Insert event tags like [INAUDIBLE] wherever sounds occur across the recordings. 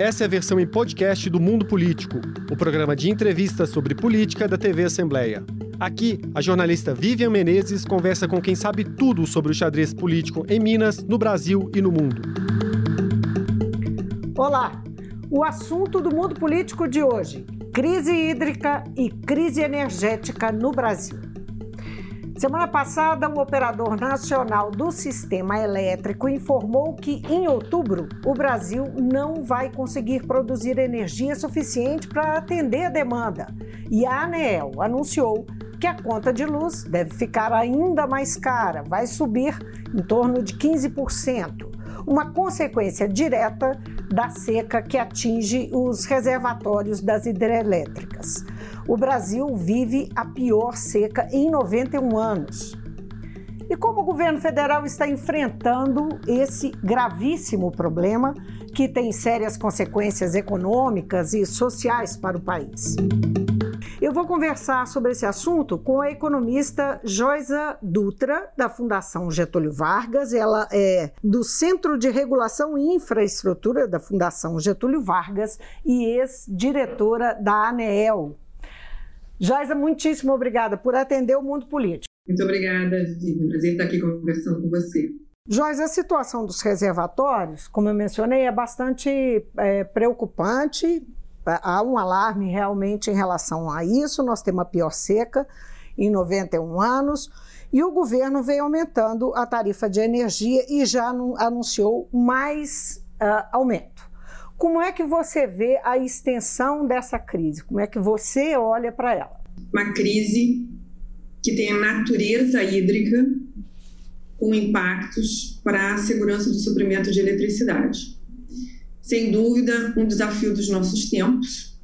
Essa é a versão em podcast do Mundo Político, o programa de entrevistas sobre política da TV Assembleia. Aqui, a jornalista Vivian Menezes conversa com quem sabe tudo sobre o xadrez político em Minas, no Brasil e no mundo. Olá! O assunto do mundo político de hoje: crise hídrica e crise energética no Brasil. Semana passada, o operador nacional do sistema elétrico informou que em outubro o Brasil não vai conseguir produzir energia suficiente para atender a demanda. E a ANEEL anunciou que a conta de luz deve ficar ainda mais cara, vai subir em torno de 15%, uma consequência direta da seca que atinge os reservatórios das hidrelétricas o Brasil vive a pior seca em 91 anos. E como o governo federal está enfrentando esse gravíssimo problema que tem sérias consequências econômicas e sociais para o país? Eu vou conversar sobre esse assunto com a economista Joisa Dutra, da Fundação Getúlio Vargas. Ela é do Centro de Regulação e Infraestrutura da Fundação Getúlio Vargas e ex-diretora da ANEEL, Jaisa, muitíssimo obrigada por atender o mundo político. Muito obrigada, Vivi. Prazer estar aqui conversando com você. Joyce, a situação dos reservatórios, como eu mencionei, é bastante é, preocupante. Há um alarme realmente em relação a isso. Nós temos a pior seca em 91 anos e o governo vem aumentando a tarifa de energia e já anunciou mais uh, aumento. Como é que você vê a extensão dessa crise? Como é que você olha para ela? Uma crise que tem natureza hídrica com impactos para a segurança do suprimento de eletricidade. Sem dúvida, um desafio dos nossos tempos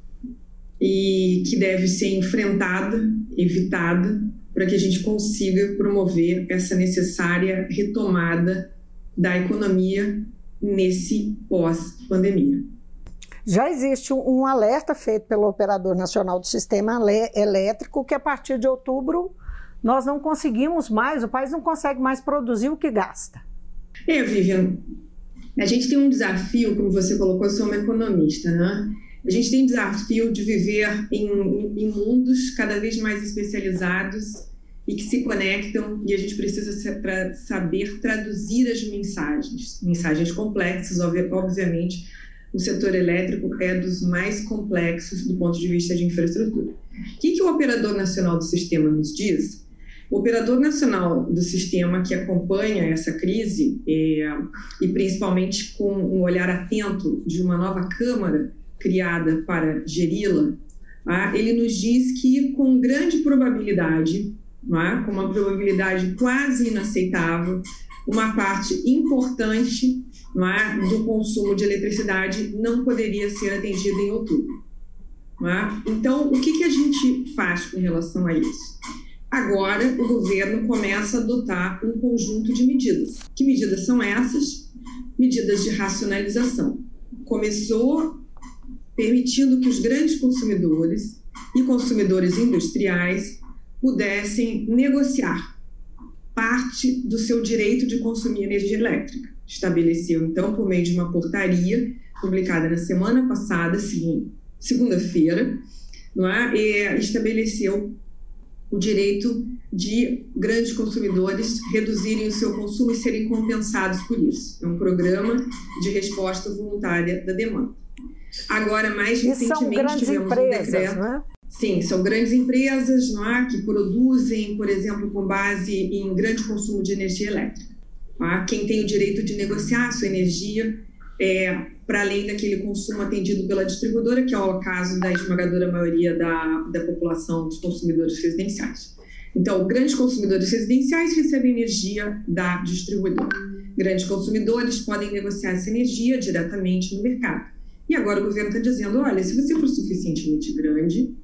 e que deve ser enfrentada, evitada, para que a gente consiga promover essa necessária retomada da economia nesse pós-pandemia. Já existe um alerta feito pelo Operador Nacional do Sistema Elétrico que a partir de outubro nós não conseguimos mais, o país não consegue mais produzir o que gasta. É, Vivian, a gente tem um desafio, como você colocou, eu sou uma economista, né? A gente tem um desafio de viver em, em mundos cada vez mais especializados e que se conectam e a gente precisa saber traduzir as mensagens, mensagens complexas, obviamente, o setor elétrico é dos mais complexos do ponto de vista de infraestrutura. O que, que o operador nacional do sistema nos diz? O operador nacional do sistema que acompanha essa crise, é, e principalmente com um olhar atento de uma nova Câmara criada para geri-la, ah, ele nos diz que, com grande probabilidade, é? com uma probabilidade quase inaceitável, uma parte importante é, do consumo de eletricidade não poderia ser atendida em outubro. É? Então, o que, que a gente faz com relação a isso? Agora, o governo começa a adotar um conjunto de medidas. Que medidas são essas? Medidas de racionalização. Começou permitindo que os grandes consumidores e consumidores industriais pudessem negociar parte do seu direito de consumir energia elétrica. Estabeleceu, então, por meio de uma portaria publicada na semana passada, segunda-feira, é? estabeleceu o direito de grandes consumidores reduzirem o seu consumo e serem compensados por isso. É um programa de resposta voluntária da demanda. Agora, mais recentemente, tivemos empresas, um decreto. Né? Sim, são grandes empresas não é, que produzem, por exemplo, com base em grande consumo de energia elétrica. Tá? Quem tem o direito de negociar a sua energia é, para além daquele consumo atendido pela distribuidora, que é o caso da esmagadora maioria da, da população dos consumidores residenciais. Então, grandes consumidores residenciais recebem energia da distribuidora. Grandes consumidores podem negociar essa energia diretamente no mercado. E agora o governo está dizendo: olha, se você for suficientemente grande,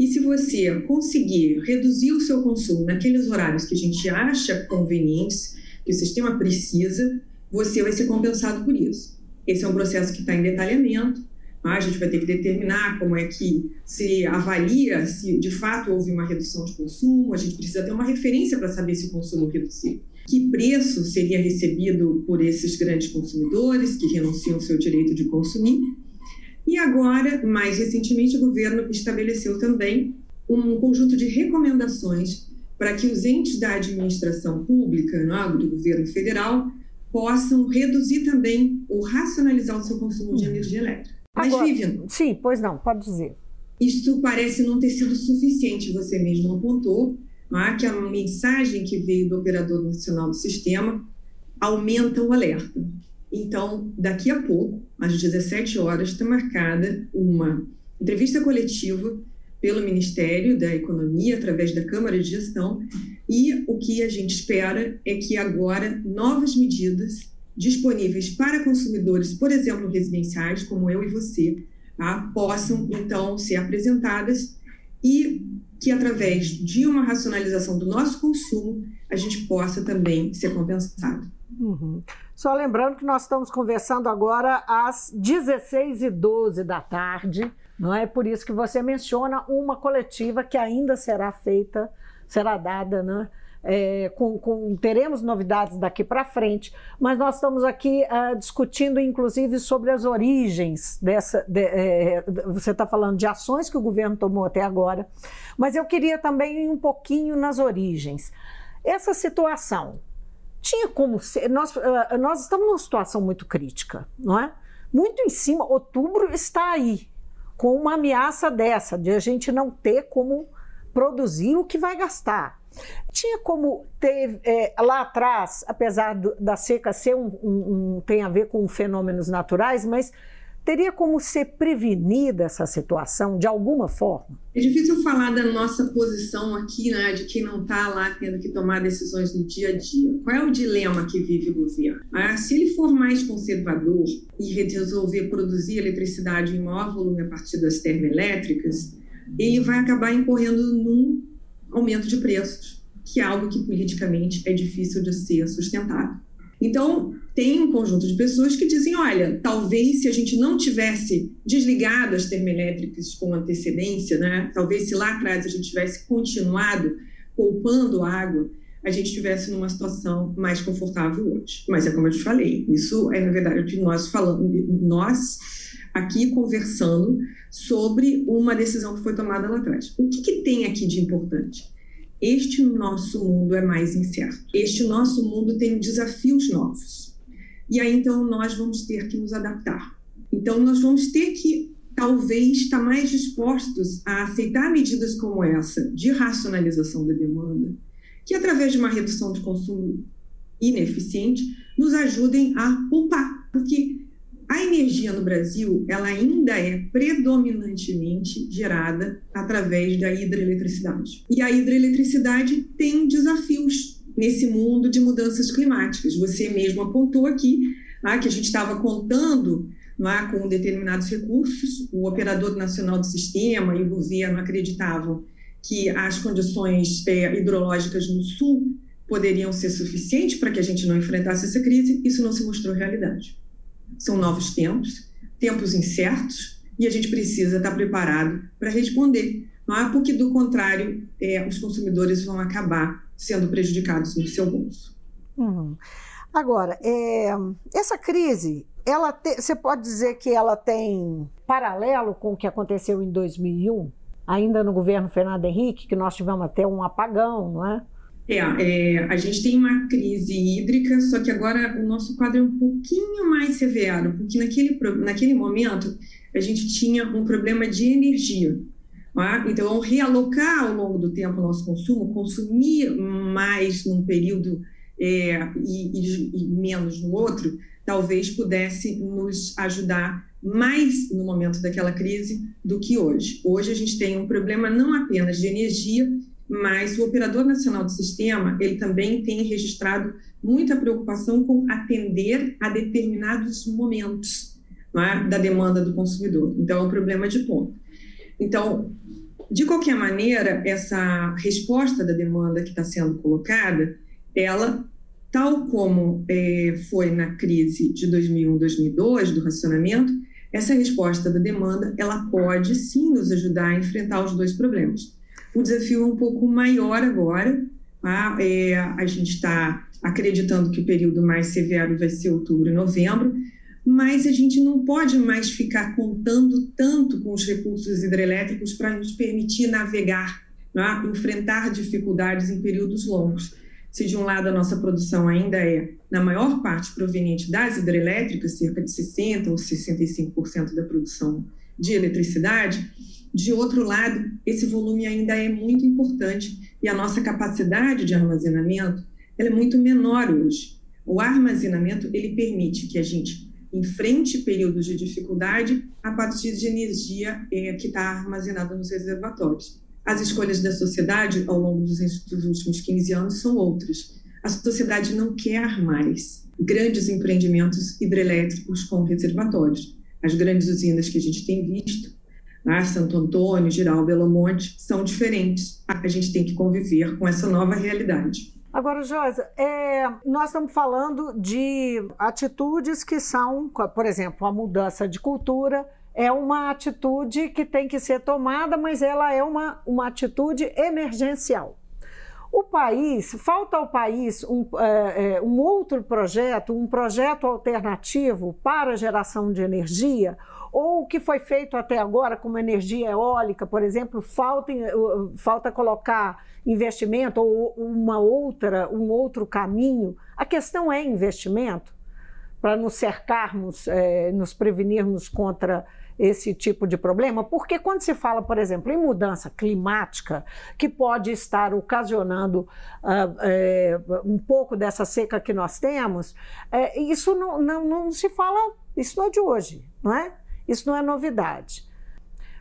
e se você conseguir reduzir o seu consumo naqueles horários que a gente acha convenientes, que o sistema precisa, você vai ser compensado por isso. Esse é um processo que está em detalhamento. Tá? A gente vai ter que determinar como é que se avalia se de fato houve uma redução de consumo. A gente precisa ter uma referência para saber se o consumo reduziu. Que preço seria recebido por esses grandes consumidores que renunciam ao seu direito de consumir E agora, mais recentemente, o governo estabeleceu também um conjunto de recomendações para que os entes da administração pública, né, do governo federal, possam reduzir também ou racionalizar o seu consumo de energia elétrica. Mas, Agora, Vivian. Sim, pois não, pode dizer. Isto parece não ter sido suficiente, você mesmo apontou, é? que a mensagem que veio do Operador Nacional do Sistema aumenta o alerta. Então, daqui a pouco, às 17 horas, está marcada uma entrevista coletiva pelo Ministério da Economia, através da Câmara de Gestão, e o que a gente espera é que agora novas medidas disponíveis para consumidores, por exemplo, residenciais, como eu e você, tá, possam então ser apresentadas e que através de uma racionalização do nosso consumo a gente possa também ser compensado. Uhum. Só lembrando que nós estamos conversando agora às 16h12 da tarde, não é por isso que você menciona uma coletiva que ainda será feita, será dada, né? É, com, com, teremos novidades daqui para frente, mas nós estamos aqui uh, discutindo, inclusive, sobre as origens dessa. De, é, você está falando de ações que o governo tomou até agora, mas eu queria também ir um pouquinho nas origens. Essa situação tinha como ser. Nós, uh, nós estamos numa situação muito crítica, não é? Muito em cima, outubro está aí, com uma ameaça dessa, de a gente não ter como produzir o que vai gastar. Tinha como ter é, lá atrás, apesar do, da seca ser um, um, um, tem a ver com fenômenos naturais, mas Teria como ser prevenida essa situação de alguma forma? É difícil falar da nossa posição aqui, né, de quem não está lá tendo que tomar decisões no dia a dia. Qual é o dilema que vive o governo? Ah, se ele for mais conservador e resolver produzir eletricidade em maior volume a partir das termoelétricas, ele vai acabar incorrendo num aumento de preços, que é algo que politicamente é difícil de ser sustentado. Então, tem um conjunto de pessoas que dizem: olha, talvez se a gente não tivesse desligado as termoelétricas com antecedência, né? talvez se lá atrás a gente tivesse continuado poupando água, a gente estivesse numa situação mais confortável hoje. Mas é como eu te falei, isso é na verdade nós falando, nós aqui conversando sobre uma decisão que foi tomada lá atrás. O que, que tem aqui de importante? Este nosso mundo é mais incerto. Este nosso mundo tem desafios novos. E aí então nós vamos ter que nos adaptar. Então nós vamos ter que talvez estar mais dispostos a aceitar medidas como essa de racionalização da demanda, que através de uma redução de consumo ineficiente nos ajudem a poupar, porque a energia no Brasil, ela ainda é predominantemente gerada através da hidroeletricidade. E a hidroeletricidade tem desafios nesse mundo de mudanças climáticas. Você mesmo apontou aqui ah, que a gente estava contando ah, com determinados recursos, o operador nacional do sistema e o governo acreditavam que as condições é, hidrológicas no sul poderiam ser suficientes para que a gente não enfrentasse essa crise. Isso não se mostrou realidade. São novos tempos, tempos incertos, e a gente precisa estar preparado para responder. Não é porque, do contrário, é, os consumidores vão acabar sendo prejudicados no seu bolso. Uhum. Agora, é, essa crise, ela te, você pode dizer que ela tem paralelo com o que aconteceu em 2001, ainda no governo Fernando Henrique, que nós tivemos até um apagão, não é? É, é, a gente tem uma crise hídrica, só que agora o nosso quadro é um pouquinho mais severo, porque naquele, naquele momento a gente tinha um problema de energia. É? Então, realocar ao longo do tempo o nosso consumo, consumir mais num período é, e, e, e menos no outro, talvez pudesse nos ajudar mais no momento daquela crise do que hoje. Hoje a gente tem um problema não apenas de energia, mas o operador nacional do sistema ele também tem registrado muita preocupação com atender a determinados momentos é? da demanda do consumidor. Então, é um problema de ponta. Então, de qualquer maneira, essa resposta da demanda que está sendo colocada, ela, tal como é, foi na crise de 2001, 2002 do racionamento, essa resposta da demanda, ela pode sim nos ajudar a enfrentar os dois problemas o desafio é um pouco maior agora. Tá? É, a gente está acreditando que o período mais severo vai ser outubro e novembro, mas a gente não pode mais ficar contando tanto com os recursos hidrelétricos para nos permitir navegar, né? enfrentar dificuldades em períodos longos. Se de um lado a nossa produção ainda é, na maior parte, proveniente das hidrelétricas, cerca de 60% ou 65% da produção de eletricidade, de outro lado, esse volume ainda é muito importante e a nossa capacidade de armazenamento ela é muito menor hoje. O armazenamento ele permite que a gente enfrente períodos de dificuldade a partir de energia é, que está armazenada nos reservatórios. As escolhas da sociedade ao longo dos, dos últimos 15 anos são outras. A sociedade não quer mais grandes empreendimentos hidrelétricos com reservatórios. As grandes usinas que a gente tem visto, né, Santo Antônio, Giral, Belo Monte, são diferentes. A gente tem que conviver com essa nova realidade. Agora, Josa, é, nós estamos falando de atitudes que são, por exemplo, a mudança de cultura é uma atitude que tem que ser tomada, mas ela é uma, uma atitude emergencial. O país, falta ao país um, é, é um outro projeto, um projeto alternativo para a geração de energia, ou o que foi feito até agora, como energia eólica, por exemplo, falta, falta colocar investimento ou uma outra, um outro caminho. A questão é investimento para nos cercarmos, é, nos prevenirmos contra esse tipo de problema? Porque quando se fala, por exemplo, em mudança climática, que pode estar ocasionando uh, é, um pouco dessa seca que nós temos, é, isso não, não, não se fala, isso não é de hoje, não é? Isso não é novidade.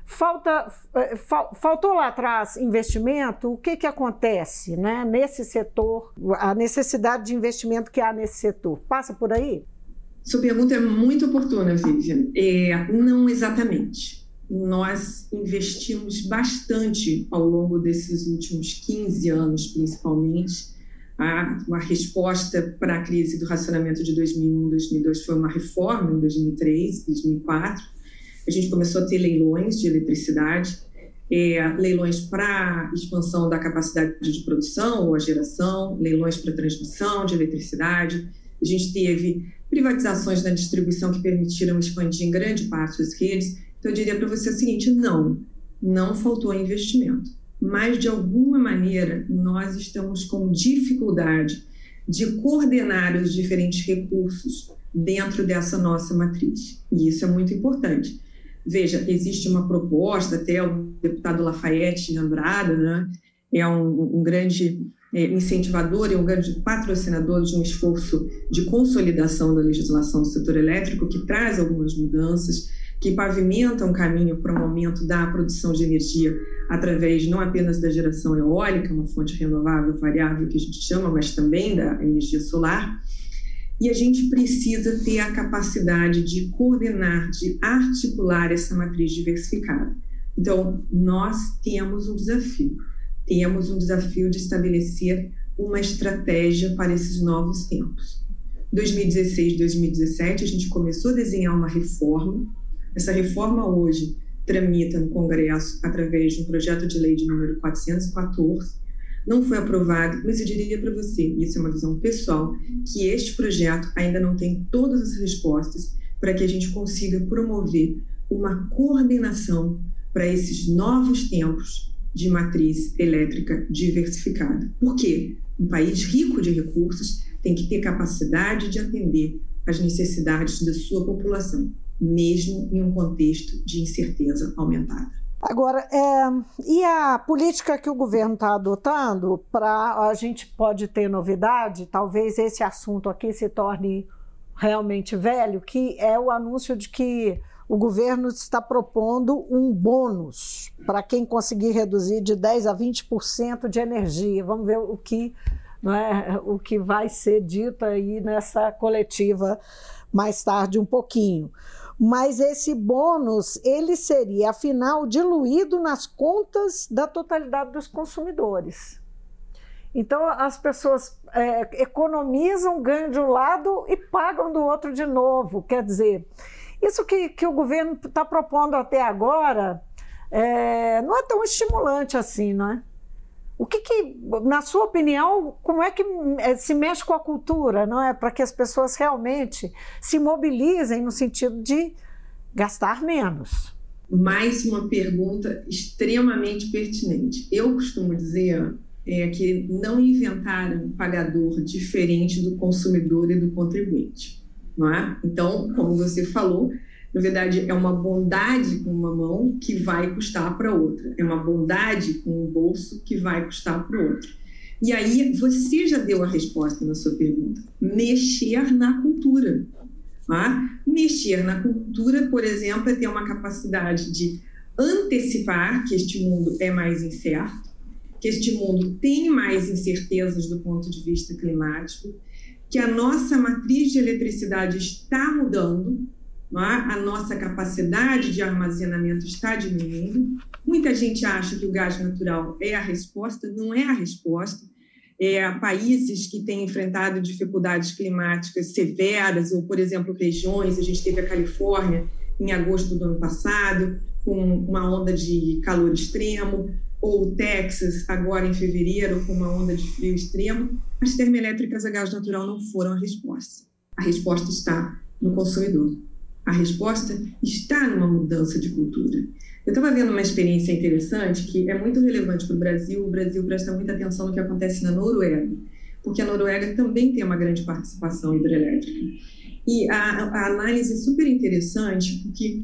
Falta, é, faltou lá atrás investimento, o que, que acontece né, nesse setor, a necessidade de investimento que há nesse setor? Passa por aí? Sua pergunta é muito oportuna, Vivian. É, não exatamente. Nós investimos bastante ao longo desses últimos 15 anos, principalmente. A, resposta para a crise do racionamento de 2001, 2002 foi uma reforma em 2003, 2004 a gente começou a ter leilões de eletricidade, é, leilões para expansão da capacidade de produção ou a geração, leilões para transmissão de eletricidade. A gente teve privatizações na distribuição que permitiram expandir em grande parte das redes. Então, eu diria para você o seguinte: não, não faltou investimento. Mas, de alguma maneira, nós estamos com dificuldade de coordenar os diferentes recursos dentro dessa nossa matriz. E isso é muito importante. Veja, existe uma proposta, até o deputado Lafayette Andrada, né, é um, um grande incentivador e um grande patrocinador de um esforço de consolidação da legislação do setor elétrico, que traz algumas mudanças, que pavimenta um caminho para um aumento da produção de energia através não apenas da geração eólica, uma fonte renovável variável que a gente chama, mas também da energia solar e a gente precisa ter a capacidade de coordenar, de articular essa matriz diversificada. Então, nós temos um desafio. Temos um desafio de estabelecer uma estratégia para esses novos tempos. 2016, 2017, a gente começou a desenhar uma reforma. Essa reforma hoje tramita no Congresso através de um projeto de lei de número 414, não foi aprovado, mas eu diria para você, isso é uma visão pessoal, que este projeto ainda não tem todas as respostas para que a gente consiga promover uma coordenação para esses novos tempos de matriz elétrica diversificada. Por quê? Um país rico de recursos tem que ter capacidade de atender às necessidades da sua população, mesmo em um contexto de incerteza aumentada. Agora, é, e a política que o governo está adotando para a gente pode ter novidade, talvez esse assunto aqui se torne realmente velho, que é o anúncio de que o governo está propondo um bônus para quem conseguir reduzir de 10 a 20% de energia. Vamos ver o que, é, o que vai ser dito aí nessa coletiva mais tarde um pouquinho mas esse bônus ele seria afinal diluído nas contas da totalidade dos consumidores. Então as pessoas é, economizam, ganham de um lado e pagam do outro de novo. Quer dizer, isso que, que o governo está propondo até agora é, não é tão estimulante assim, não é? O que, que, na sua opinião, como é que eh, se mexe com a cultura, não é, para que as pessoas realmente se mobilizem no sentido de gastar menos? Mais uma pergunta extremamente pertinente. Eu costumo dizer é, que não inventaram um pagador diferente do consumidor e do contribuinte, não é? Então, como você falou, na verdade, é uma bondade com uma mão que vai custar para outra. É uma bondade com um bolso que vai custar para o outro. E aí, você já deu a resposta na sua pergunta. Mexer na cultura. Tá? Mexer na cultura, por exemplo, é ter uma capacidade de antecipar que este mundo é mais incerto, que este mundo tem mais incertezas do ponto de vista climático, que a nossa matriz de eletricidade está mudando, é? a nossa capacidade de armazenamento está diminuindo. Muita gente acha que o gás natural é a resposta, não é a resposta. É, países que têm enfrentado dificuldades climáticas severas, ou, por exemplo, regiões, a gente teve a Califórnia em agosto do ano passado, com uma onda de calor extremo, ou Texas agora em fevereiro, com uma onda de frio extremo, as termoelétricas a gás natural não foram a resposta. A resposta está no consumidor. A resposta está numa mudança de cultura. Eu estava vendo uma experiência interessante que é muito relevante para o Brasil. O Brasil presta muita atenção no que acontece na Noruega, porque a Noruega também tem uma grande participação hidrelétrica. E a, a análise é super interessante, porque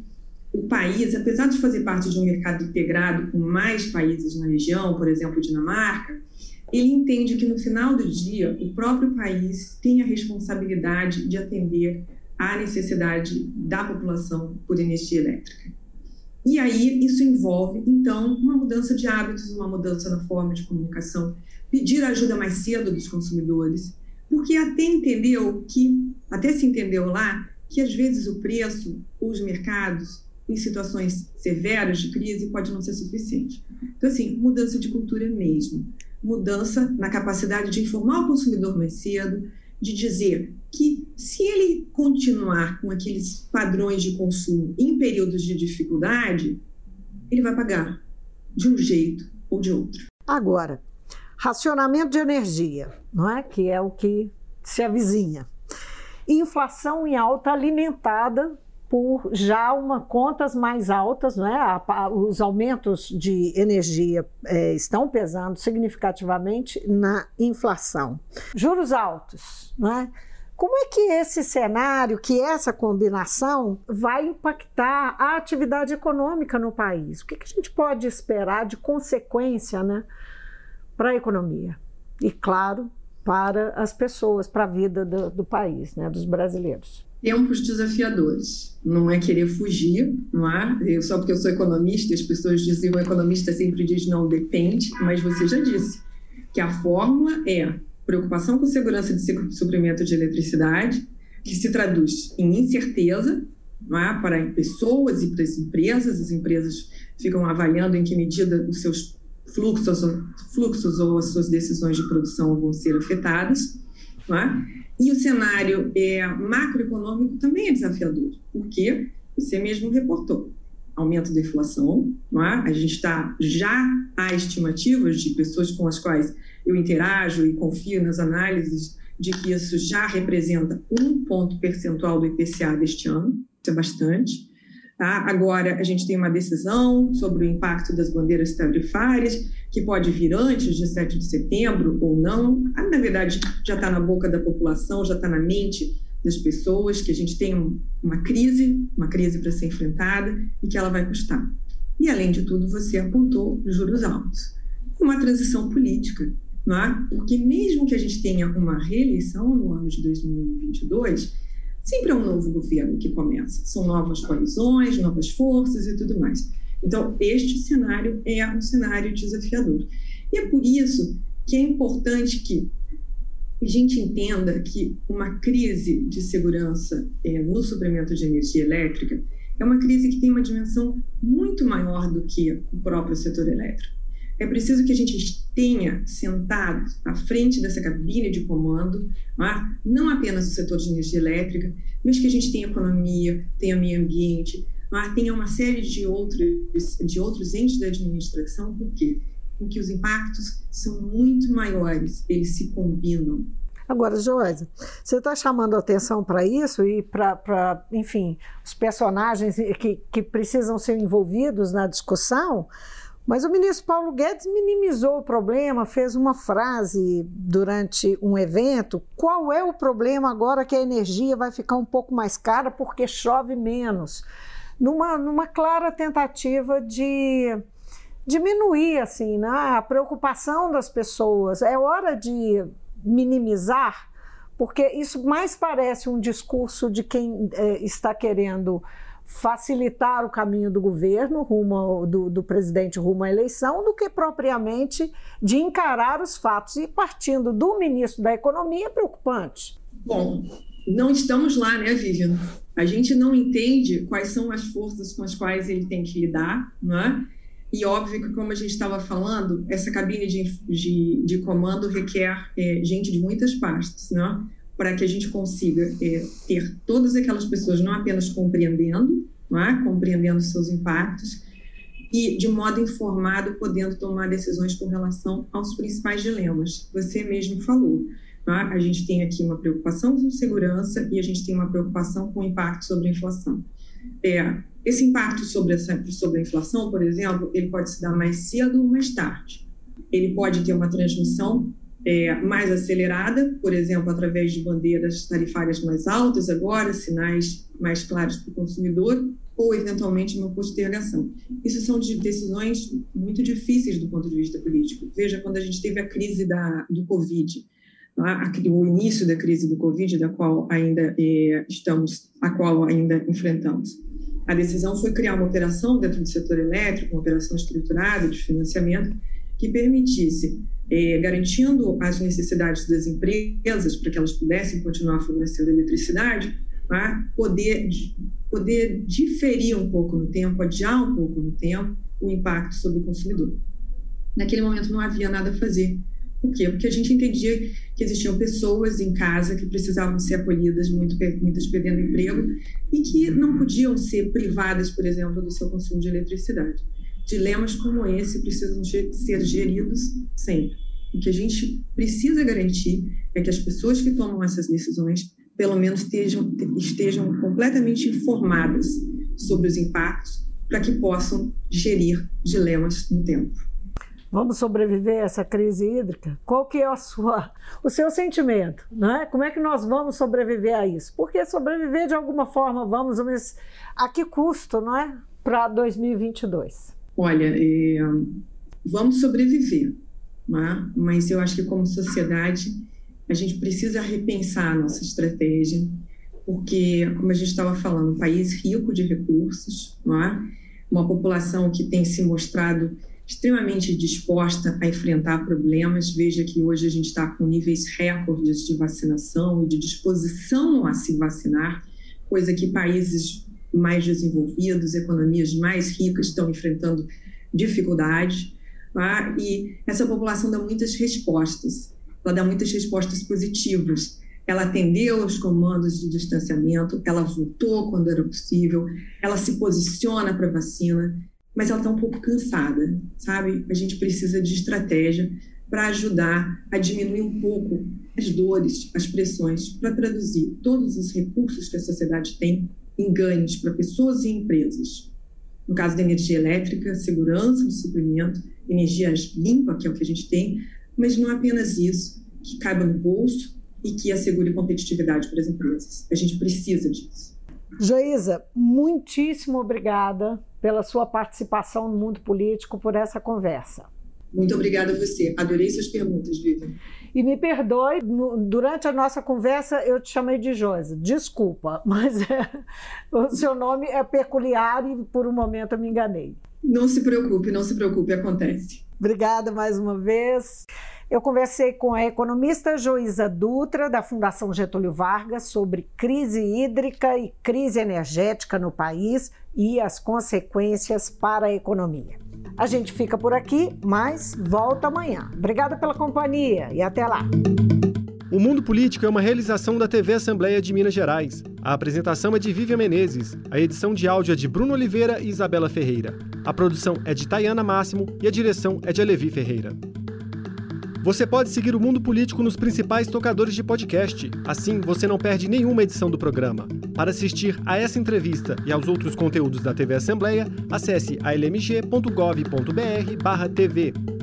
o país, apesar de fazer parte de um mercado integrado com mais países na região, por exemplo, Dinamarca, ele entende que no final do dia o próprio país tem a responsabilidade de atender a necessidade da população por energia elétrica. E aí isso envolve, então, uma mudança de hábitos, uma mudança na forma de comunicação, pedir ajuda mais cedo dos consumidores, porque até entendeu que, até se entendeu lá, que às vezes o preço, os mercados, em situações severas de crise, pode não ser suficiente. Então, assim, mudança de cultura mesmo. Mudança na capacidade de informar o consumidor mais cedo, de dizer que se ele continuar com aqueles padrões de consumo em períodos de dificuldade, ele vai pagar de um jeito ou de outro. Agora, racionamento de energia, não é? Que é o que se avizinha. Inflação em alta alimentada por já uma contas mais altas, não é? os aumentos de energia é, estão pesando significativamente na inflação. Juros altos, não é? Como é que esse cenário, que essa combinação vai impactar a atividade econômica no país? O que, que a gente pode esperar de consequência né, para a economia? E, claro, para as pessoas, para a vida do, do país, né, dos brasileiros tempos desafiadores. Não é querer fugir, não é? Eu, só porque eu sou economista, as pessoas dizem o economista sempre diz não depende, mas você já disse que a fórmula é preocupação com segurança de suprimento de eletricidade, que se traduz em incerteza é? para pessoas e para as empresas. As empresas ficam avaliando em que medida os seus fluxos, fluxos ou as suas decisões de produção vão ser afetadas. Não é? E o cenário é, macroeconômico também é desafiador, porque você mesmo reportou aumento da inflação, não é? a gente está já há estimativas de pessoas com as quais eu interajo e confio nas análises de que isso já representa um ponto percentual do IPCA deste ano, isso é bastante. Tá? Agora, a gente tem uma decisão sobre o impacto das bandeiras tarifárias, que pode vir antes de 7 de setembro ou não. Na verdade, já está na boca da população, já está na mente das pessoas, que a gente tem uma crise, uma crise para ser enfrentada e que ela vai custar. E, além de tudo, você apontou juros altos. Uma transição política, não é? porque mesmo que a gente tenha uma reeleição no ano de 2022, sempre é um novo governo que começa. São novas coalizões, novas forças e tudo mais. Então, este cenário é um cenário desafiador. E é por isso que é importante que a gente entenda que uma crise de segurança é, no suprimento de energia elétrica é uma crise que tem uma dimensão muito maior do que o próprio setor elétrico. É preciso que a gente tenha sentado à frente dessa cabine de comando, é? não apenas o setor de energia elétrica, mas que a gente tenha economia, tenha meio ambiente, é? tenha uma série de outros, de outros entes da administração, porque em que os impactos são muito maiores, eles se combinam. Agora, Joyce, você está chamando atenção para isso e para, enfim, os personagens que, que precisam ser envolvidos na discussão, mas o ministro Paulo Guedes minimizou o problema, fez uma frase durante um evento. Qual é o problema agora que a energia vai ficar um pouco mais cara porque chove menos? Numa, numa clara tentativa de diminuir assim, né, a preocupação das pessoas. É hora de minimizar, porque isso mais parece um discurso de quem é, está querendo facilitar o caminho do governo, rumo do, do, presidente rumo à eleição, do que propriamente de encarar os fatos. E partindo do ministro da Economia, é preocupante. Bom, não estamos lá, né, Vivian? A gente não entende quais são as forças com as quais ele tem que lidar, não é? E óbvio que, como a gente estava falando, essa cabine de, de, de comando requer é, gente de muitas pastas, né? para que a gente consiga é, ter todas aquelas pessoas não apenas compreendendo, não é? compreendendo seus impactos, e de modo informado podendo tomar decisões com relação aos principais dilemas. Você mesmo falou. É? A gente tem aqui uma preocupação com segurança e a gente tem uma preocupação com o impacto sobre a inflação. É, esse impacto sobre a, sobre a inflação, por exemplo, ele pode se dar mais cedo ou mais tarde. Ele pode ter uma transmissão é, mais acelerada, por exemplo, através de bandeiras tarifárias mais altas agora, sinais mais claros para o consumidor, ou eventualmente uma postergação. Isso são decisões muito difíceis do ponto de vista político. Veja, quando a gente teve a crise da, do Covid, tá? O início da crise do Covid, da qual ainda é, estamos, a qual ainda enfrentamos. A decisão foi criar uma operação dentro do setor elétrico, uma operação estruturada de financiamento, que permitisse, é, garantindo as necessidades das empresas para que elas pudessem continuar fornecendo eletricidade, tá? poder, poder diferir um pouco no tempo, adiar um pouco no tempo o impacto sobre o consumidor. Naquele momento não havia nada a fazer. Por quê? Porque a gente entendia que existiam pessoas em casa que precisavam ser acolhidas, muito, muitas perdendo emprego, e que não podiam ser privadas, por exemplo, do seu consumo de eletricidade. Dilemas como esse precisam ser geridos sempre. O que a gente precisa garantir é que as pessoas que tomam essas decisões, pelo menos, estejam, estejam completamente informadas sobre os impactos para que possam gerir dilemas no tempo. Vamos sobreviver a essa crise hídrica? Qual que é a sua, o seu sentimento? Né? Como é que nós vamos sobreviver a isso? Porque sobreviver de alguma forma, vamos, mas a que custo, não é? Para 2022. Olha, é, vamos sobreviver, né? mas eu acho que como sociedade a gente precisa repensar a nossa estratégia, porque, como a gente estava falando, um país rico de recursos, é? uma população que tem se mostrado extremamente disposta a enfrentar problemas. Veja que hoje a gente está com níveis recordes de vacinação e de disposição a se vacinar, coisa que países mais desenvolvidos, economias mais ricas estão enfrentando dificuldades. Tá? E essa população dá muitas respostas, ela dá muitas respostas positivas. Ela atendeu aos comandos de distanciamento, ela voltou quando era possível, ela se posiciona para vacina, mas ela está um pouco cansada, sabe? A gente precisa de estratégia para ajudar a diminuir um pouco as dores, as pressões, para traduzir todos os recursos que a sociedade tem em ganhos para pessoas e empresas. No caso da energia elétrica, segurança de suprimento, energia limpa, que é o que a gente tem, mas não apenas isso, que caiba no bolso e que assegure competitividade para as empresas. A gente precisa disso. Joísa, muitíssimo obrigada pela sua participação no mundo político, por essa conversa. Muito obrigada a você. Adorei suas perguntas, Vivian. E me perdoe, durante a nossa conversa eu te chamei de Josi. Desculpa, [LAUGHS] mas é, o seu nome é peculiar e por um momento eu me enganei. Não se preocupe, não se preocupe, acontece. Obrigada mais uma vez. Eu conversei com a economista Joísa Dutra, da Fundação Getúlio Vargas, sobre crise hídrica e crise energética no país e as consequências para a economia. A gente fica por aqui, mas volta amanhã. Obrigada pela companhia e até lá. O Mundo Político é uma realização da TV Assembleia de Minas Gerais. A apresentação é de Vivian Menezes, a edição de áudio é de Bruno Oliveira e Isabela Ferreira. A produção é de Tayana Máximo e a direção é de Alevi Ferreira. Você pode seguir o Mundo Político nos principais tocadores de podcast. Assim, você não perde nenhuma edição do programa. Para assistir a essa entrevista e aos outros conteúdos da TV Assembleia, acesse almg.gov.br/tv.